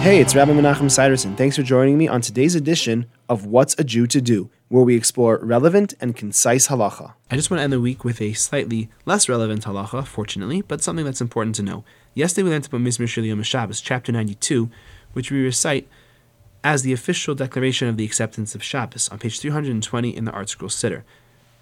Hey, it's Rabbi Menachem Siderson. Thanks for joining me on today's edition of What's a Jew to Do, where we explore relevant and concise halacha. I just want to end the week with a slightly less relevant halacha, fortunately, but something that's important to know. Yesterday we learned about Mizmor Shir Yom Shabbos, chapter 92, which we recite as the official declaration of the acceptance of Shabbos on page 320 in the ArtScroll Siddur.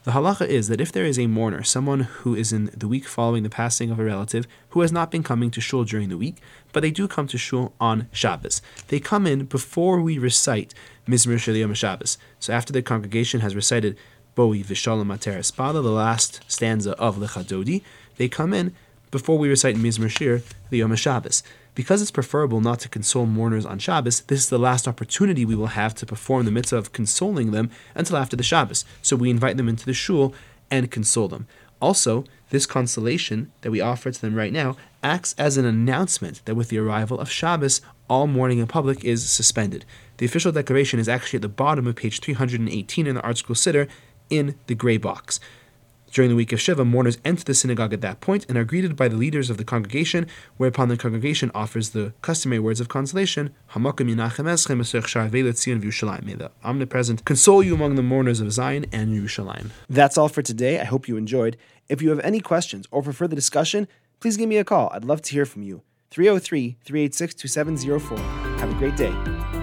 The halacha is that if there is a mourner, someone who is in the week following the passing of a relative who has not been coming to shul during the week, but they do come to shul on Shabbos, they come in before we recite Mizmor Shel Yom Shabbos. So after the congregation has recited Boi Vishalom Ateres Bala, the last stanza of Lecha Dodi, they come in before we recite Mizmor Shir, the Yom Shabbos. Because it's preferable not to console mourners on Shabbos, this is the last opportunity we will have to perform the mitzvah of consoling them until after the Shabbos. So we invite them into the shul and console them. Also, this consolation that we offer to them right now acts as an announcement that with the arrival of Shabbos, all mourning in public is suspended. The official declaration is actually at the bottom of page 318 in the ArtScroll Siddur in the gray box. During the week of Shiva, mourners enter the synagogue at that point and are greeted by the leaders of the congregation, whereupon the congregation offers the customary words of consolation, May the omnipresent console you among the mourners of Zion and Yerushalayim. That's all for today. I hope you enjoyed. If you have any questions or for further discussion, please give me a call. I'd love to hear from you. 303 386 2704. Have a great day.